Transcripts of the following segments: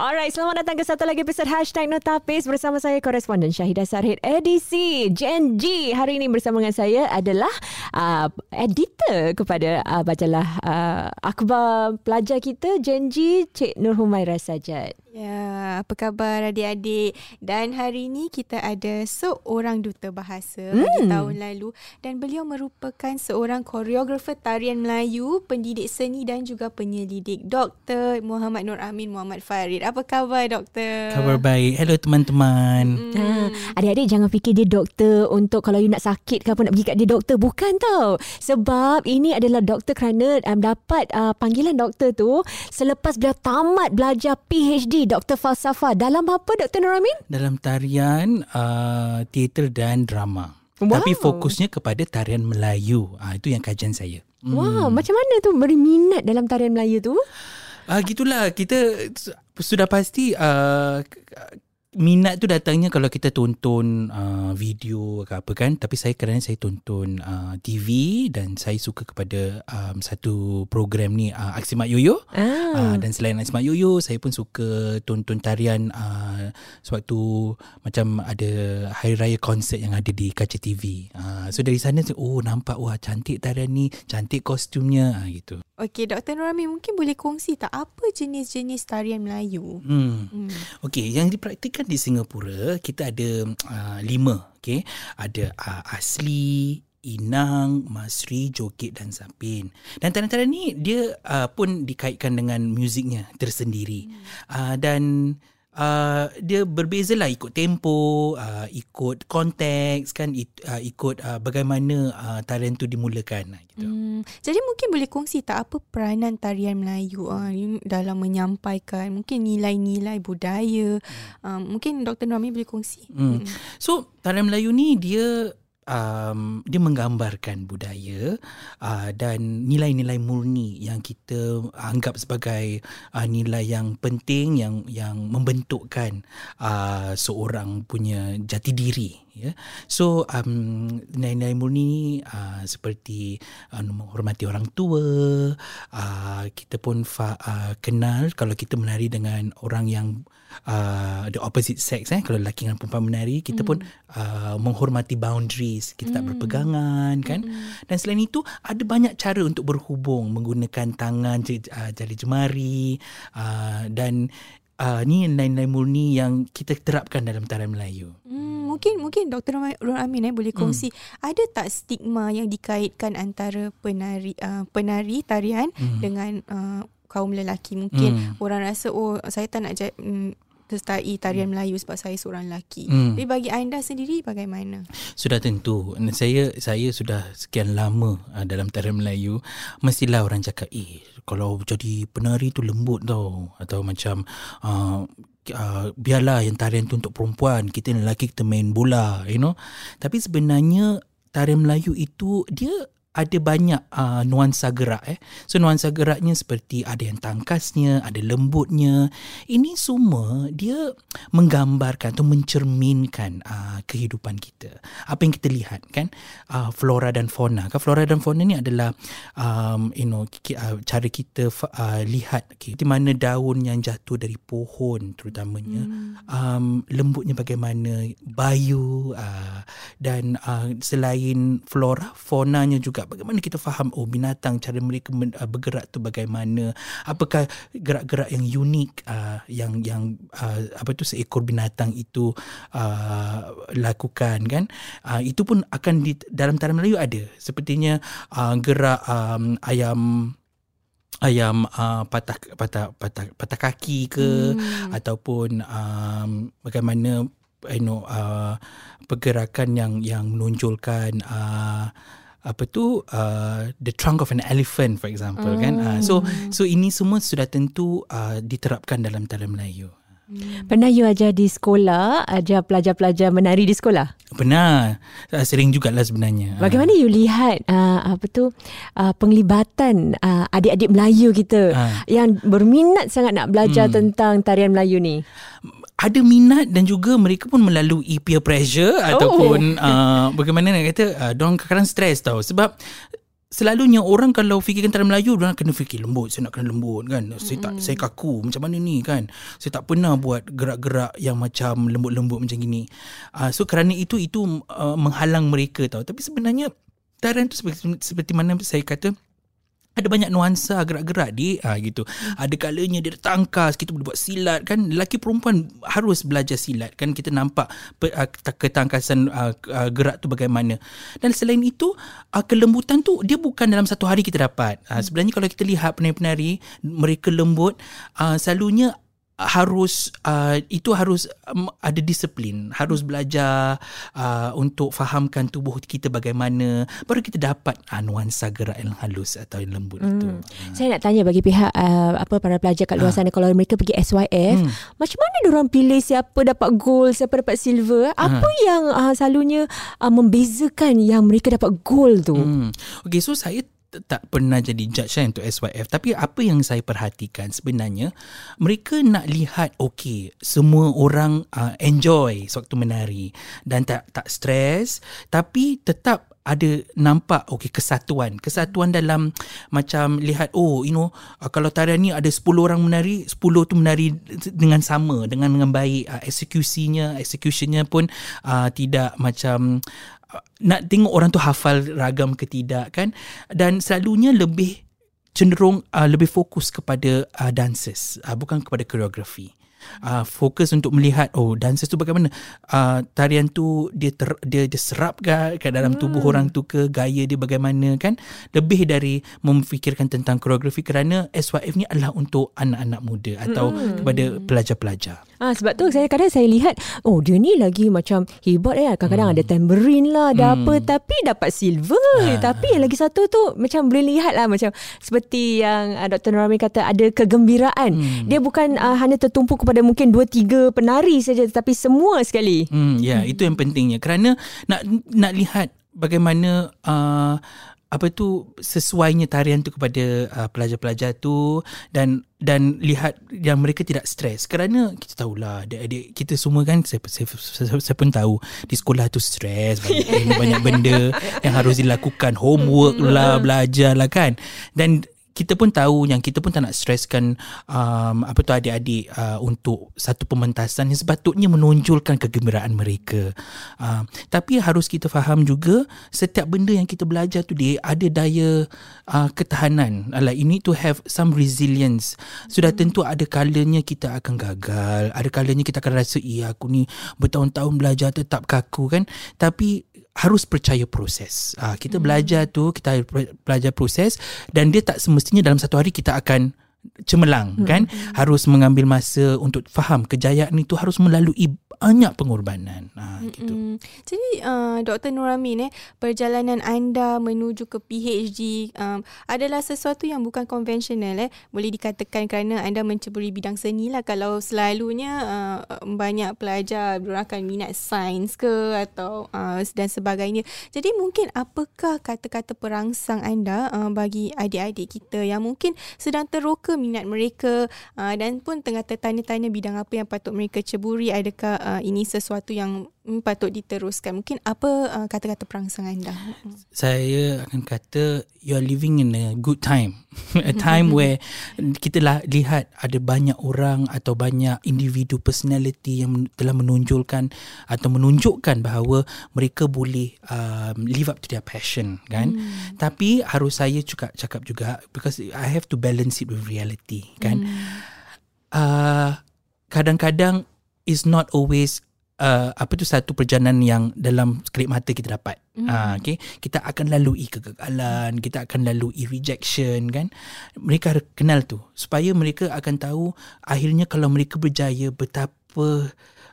Alright, selamat datang ke satu lagi episod Hashtag Notapis bersama saya koresponden Syahidah Sarhid edisi Gen G. Hari ini bersama dengan saya adalah uh, editor kepada uh, majalah uh, akhbar pelajar kita Gen G, Cik Nur Humaira Sajad. Ya, apa khabar adik-adik? Dan hari ini kita ada seorang duta bahasa hmm. bagi tahun lalu dan beliau merupakan seorang koreografer tarian Melayu, pendidik seni dan juga penyelidik Dr. Muhammad Nur Amin Muhammad Farid. Apa khabar doktor? Khabar baik. Hello teman-teman. Hmm. Ha, adik-adik jangan fikir dia doktor untuk kalau you nak sakit ke apa nak pergi kat dia doktor. Bukan tau. Sebab ini adalah doktor kerana um, dapat uh, panggilan doktor tu selepas beliau tamat belajar PhD Dr. Falsafa. Dalam apa Dr. Nuramin? Dalam tarian, uh, teater dan drama. Wow. Tapi fokusnya kepada tarian Melayu. Uh, itu yang kajian saya. Wow, hmm. macam mana tu berminat dalam tarian Melayu tu? Ah uh, gitulah kita sudah pasti uh, minat tu datangnya kalau kita tonton uh, video ke apa kan tapi saya kerana saya tonton uh, TV dan saya suka kepada um, satu program ni uh, Aksi Mak Yoyo ah. uh, dan selain Aksi Mak Yoyo saya pun suka tonton tarian uh, sewaktu macam ada hari raya konsert yang ada di kaca TV uh, so dari sana oh nampak wah cantik tarian ni cantik kostumnya uh, gitu Okey, Dr. Nurami mungkin boleh kongsi tak apa jenis-jenis tarian Melayu? Hmm. hmm. Okey, yang dipraktikkan di Singapura, kita ada uh, lima. Okey, ada uh, asli, inang, masri, joget dan zapin. Dan tarian-tarian ni dia uh, pun dikaitkan dengan muziknya tersendiri. Hmm. Uh, dan uh, dia berbeza lah ikut tempo, uh, ikut konteks kan, uh, ikut uh, bagaimana uh, tarian tu dimulakan. Gitu. Hmm, jadi mungkin boleh kongsi tak apa peranan tarian Melayu uh, dalam menyampaikan mungkin nilai-nilai budaya. Hmm. Uh, mungkin Dr. Nami boleh kongsi. Hmm. Hmm. So tarian Melayu ni dia um, dia menggambarkan budaya uh, dan nilai-nilai murni yang kita anggap sebagai uh, nilai yang penting yang yang membentukkan uh, seorang punya jati diri ya so um, nilai-nilai murni uh, seperti uh, menghormati orang tua uh, kita pun fa- uh, kenal kalau kita menari dengan orang yang uh, the opposite sex eh kalau lelaki dengan perempuan menari kita mm. pun uh, menghormati boundaries kita mm. tak berpegangan kan mm. dan selain itu ada banyak cara untuk berhubung menggunakan tangan uh, jari jemari uh, dan uh, ni nilai-nilai murni yang kita terapkan dalam tarian Melayu. Hmm, mungkin mungkin Dr. Ron Amin eh boleh kongsi hmm. ada tak stigma yang dikaitkan antara penari uh, penari tarian hmm. dengan uh, kaum lelaki mungkin hmm. orang rasa oh saya tak nak jadi um, sertai tarian hmm. Melayu sebab saya seorang lelaki. Hmm. Tapi bagi anda sendiri bagaimana? Sudah tentu. Saya saya sudah sekian lama uh, dalam tarian Melayu. Mestilah orang cakap, eh kalau jadi penari tu lembut tau. Atau macam, uh, uh, biarlah yang tarian tu untuk perempuan. Kita lelaki kita main bola, you know. Tapi sebenarnya tarian Melayu itu dia ada banyak uh, nuansa gerak eh. So nuansa geraknya seperti ada yang tangkasnya, ada lembutnya. Ini semua dia menggambarkan atau mencerminkan uh, kehidupan kita. Apa yang kita lihat kan? Uh, flora dan fauna. Kan flora dan fauna ni adalah um, you know uh, cara kita uh, lihat okay, di mana daun yang jatuh dari pohon terutamanya. Hmm. Um, lembutnya bagaimana, bayu uh, dan uh, selain flora, faunanya juga juga bagaimana kita faham oh binatang cara mereka uh, bergerak tu bagaimana? Apakah gerak-gerak yang unik uh, yang yang uh, apa tu seekor binatang itu uh, lakukan kan? Uh, itu pun akan di dalam tarian Melayu ada. Sepertinya uh, gerak um, ayam ayam uh, patah patah patah patah kaki ke? Hmm. ataupun um, bagaimana you know uh, pergerakan yang yang menonjolkan uh, apa tu uh, the trunk of an elephant for example mm. kan uh, so hmm. so ini semua sudah tentu uh, diterapkan dalam tarian Melayu Hmm. Pernah you ajar di sekolah, ajar pelajar-pelajar menari di sekolah? Pernah. Uh, sering jugalah sebenarnya. Bagaimana you lihat uh, apa tu uh, penglibatan uh, adik-adik Melayu kita uh. yang berminat sangat nak belajar hmm. tentang tarian Melayu ni? Ada minat dan juga mereka pun melalui peer pressure oh. ataupun uh, bagaimana nak kata uh, dong kadang stres tau. Sebab selalunya orang kalau fikirkan tarian Melayu orang kena fikir lembut saya nak kena lembut kan. Saya tak saya kaku macam mana ni kan. Saya tak pernah buat gerak-gerak yang macam lembut-lembut macam gini. Uh, so kerana itu itu uh, menghalang mereka tau. Tapi sebenarnya tarian tu seperti, seperti mana saya kata ada banyak nuansa gerak-gerak dia ha, gitu. Ada kalanya dia tangkas, kita boleh buat silat kan. Lelaki perempuan harus belajar silat kan. Kita nampak uh, ketangkasan uh, gerak tu bagaimana. Dan selain itu, kelembutan tu dia bukan dalam satu hari kita dapat. Sebenarnya kalau kita lihat penari-penari, mereka lembut, selalunya harus uh, itu harus um, ada disiplin harus belajar uh, untuk fahamkan tubuh kita bagaimana baru kita dapat uh, nuansa gerak yang halus atau yang lembut hmm. itu saya nak tanya bagi pihak uh, apa para pelajar kat luar ha. sana kalau mereka pergi SYF hmm. macam mana orang pilih siapa dapat gold siapa dapat silver apa ha. yang uh, selalunya uh, membezakan yang mereka dapat gold tu hmm. okey so saya tak pernah jadi judge kan untuk SYF tapi apa yang saya perhatikan sebenarnya mereka nak lihat okey semua orang uh, enjoy sewaktu menari dan tak tak stres tapi tetap ada nampak okey kesatuan. Kesatuan dalam macam lihat oh you know uh, kalau tarian ni ada 10 orang menari 10 tu menari dengan sama dengan dengan baik. Uh, eksekusinya executionnya pun uh, tidak macam nak tengok orang tu hafal ragam ke tidak kan? Dan selalunya lebih cenderung uh, lebih fokus kepada uh, dancers uh, bukan kepada koreografi uh, fokus untuk melihat oh dancers tu bagaimana uh, tarian tu dia ter, dia dia serap ke, ke dalam tubuh hmm. orang tu ke gaya dia bagaimana kan lebih dari memfikirkan tentang koreografi kerana SYF ni adalah untuk anak-anak muda atau hmm. kepada pelajar-pelajar Ah sebab tu saya kadang saya lihat oh dia ni lagi macam hebat eh kadang-kadang hmm. ada tambourine lah ada hmm. apa tapi dapat silver ha. tapi yang lagi satu tu macam boleh lihat lah macam seperti yang uh, Dr. Norami kata ada kegembiraan hmm. dia bukan uh, hanya tertumpu kepada mungkin dua tiga penari saja tetapi semua sekali. Hmm ya yeah, hmm. itu yang pentingnya. Kerana nak nak lihat bagaimana uh, apa tu sesuainya tarian tu kepada uh, pelajar-pelajar tu dan dan lihat yang mereka tidak stres kerana kita tahulah adik-adik kita semua kan saya, saya, saya, saya pun tahu di sekolah tu stres banyak, banyak benda yang harus dilakukan. Homework lah belajar lah kan. Dan kita pun tahu yang kita pun tak nak streskan um, apa tu adik-adik uh, untuk satu pementasan yang sepatutnya menonjolkan kegembiraan mereka. Uh, tapi harus kita faham juga setiap benda yang kita belajar tu dia ada daya uh, ketahanan. Alah ini to have some resilience. Sudah tentu ada kalanya kita akan gagal, ada kalanya kita akan rasa iya aku ni bertahun-tahun belajar tetap kaku kan. Tapi harus percaya proses. Uh, kita hmm. belajar tu, kita belajar proses dan dia tak semestinya dalam satu hari kita akan cemerlang hmm. kan. Hmm. Harus mengambil masa untuk faham kejayaan itu harus melalui banyak pengorbanan. Ha, gitu. Jadi uh, Dr. Nuramin eh perjalanan anda menuju ke PhD um, adalah sesuatu yang bukan konvensional eh boleh dikatakan kerana anda menceburi bidang seni lah kalau selalunya uh, banyak pelajar akan minat sains ke atau uh, dan sebagainya. Jadi mungkin apakah kata-kata perangsang anda uh, bagi adik-adik kita yang mungkin sedang teroka minat mereka uh, dan pun tengah tertanya-tanya bidang apa yang patut mereka ceburi. Adakah uh, ini sesuatu yang patut diteruskan. Mungkin apa uh, kata-kata perangsang anda? Saya akan kata you are living in a good time. a time where kita lah lihat ada banyak orang atau banyak individu personality yang telah menonjolkan atau menunjukkan bahawa mereka boleh um, live up to their passion kan. Hmm. Tapi harus saya juga cakap juga because I have to balance it with reality kan. Hmm. Uh, kadang-kadang is not always uh, apa tu satu perjalanan yang dalam sekelip mata kita dapat. Mm. Uh, okay. Kita akan lalui kegagalan, kita akan lalui rejection kan. Mereka kenal tu supaya mereka akan tahu akhirnya kalau mereka berjaya betapa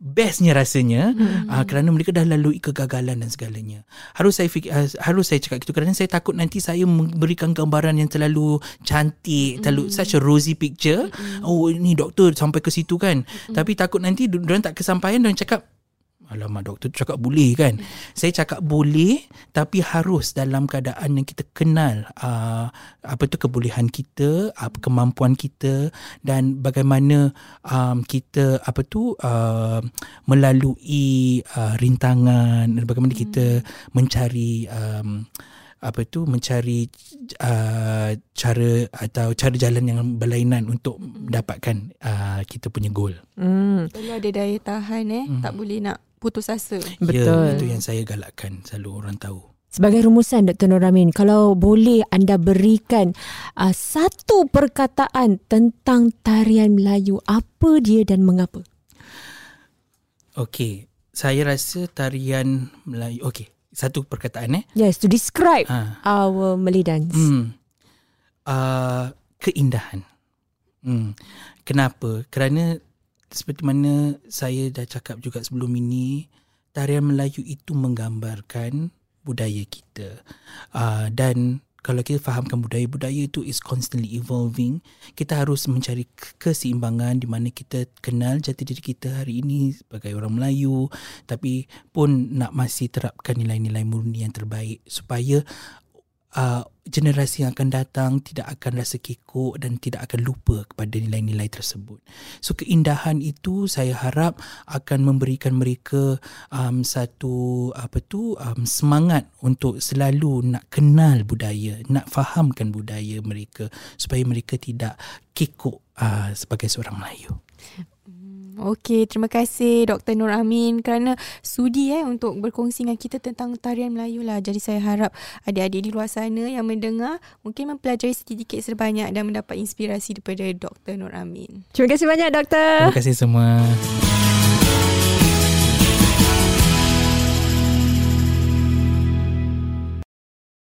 bestnya rasanya hmm. uh, kerana mereka dah lalui kegagalan dan segalanya. Harus saya fikir, uh, harus saya cakap gitu kerana saya takut nanti saya memberikan gambaran yang terlalu cantik, hmm. terlalu such a rosy picture. Hmm. Oh ini doktor sampai ke situ kan. Hmm. Tapi takut nanti dia tak kesampaian dan cakap Alamak doktor cakap boleh kan Saya cakap boleh Tapi harus dalam keadaan yang kita kenal uh, Apa tu kebolehan kita uh, Kemampuan kita Dan bagaimana um, kita Apa tu uh, Melalui uh, rintangan Dan bagaimana kita hmm. mencari um, apa tu mencari uh, cara atau cara jalan yang berlainan untuk mendapatkan uh, kita punya goal. Hmm. Perlu ada daya tahan eh. Hmm. Tak boleh nak putus asa. Betul. Ya, itu yang saya galakkan selalu orang tahu. Sebagai rumusan Dr. Nur Amin, kalau boleh anda berikan uh, satu perkataan tentang tarian Melayu, apa dia dan mengapa? Okey, saya rasa tarian Melayu. Okey, satu perkataan eh. Yes, to describe Ha. our Malay dance. Hmm. Uh, keindahan. Hmm. Kenapa? Kerana seperti mana saya dah cakap juga sebelum ini, tarian Melayu itu menggambarkan budaya kita. Uh, dan kalau kita fahamkan budaya-budaya itu is constantly evolving, kita harus mencari ke- keseimbangan di mana kita kenal jati diri kita hari ini sebagai orang Melayu tapi pun nak masih terapkan nilai-nilai murni yang terbaik supaya uh, generasi yang akan datang tidak akan rasa kekok dan tidak akan lupa kepada nilai-nilai tersebut. So keindahan itu saya harap akan memberikan mereka um, satu apa tu um, semangat untuk selalu nak kenal budaya, nak fahamkan budaya mereka supaya mereka tidak kekok uh, sebagai seorang Melayu. Okey, terima kasih Dr. Nur Amin kerana sudi eh untuk berkongsi dengan kita tentang tarian Melayu lah. Jadi saya harap adik-adik di luar sana yang mendengar mungkin mempelajari sedikit sebanyak dan mendapat inspirasi daripada Dr. Nur Amin. Terima kasih banyak, Doktor. Terima kasih semua.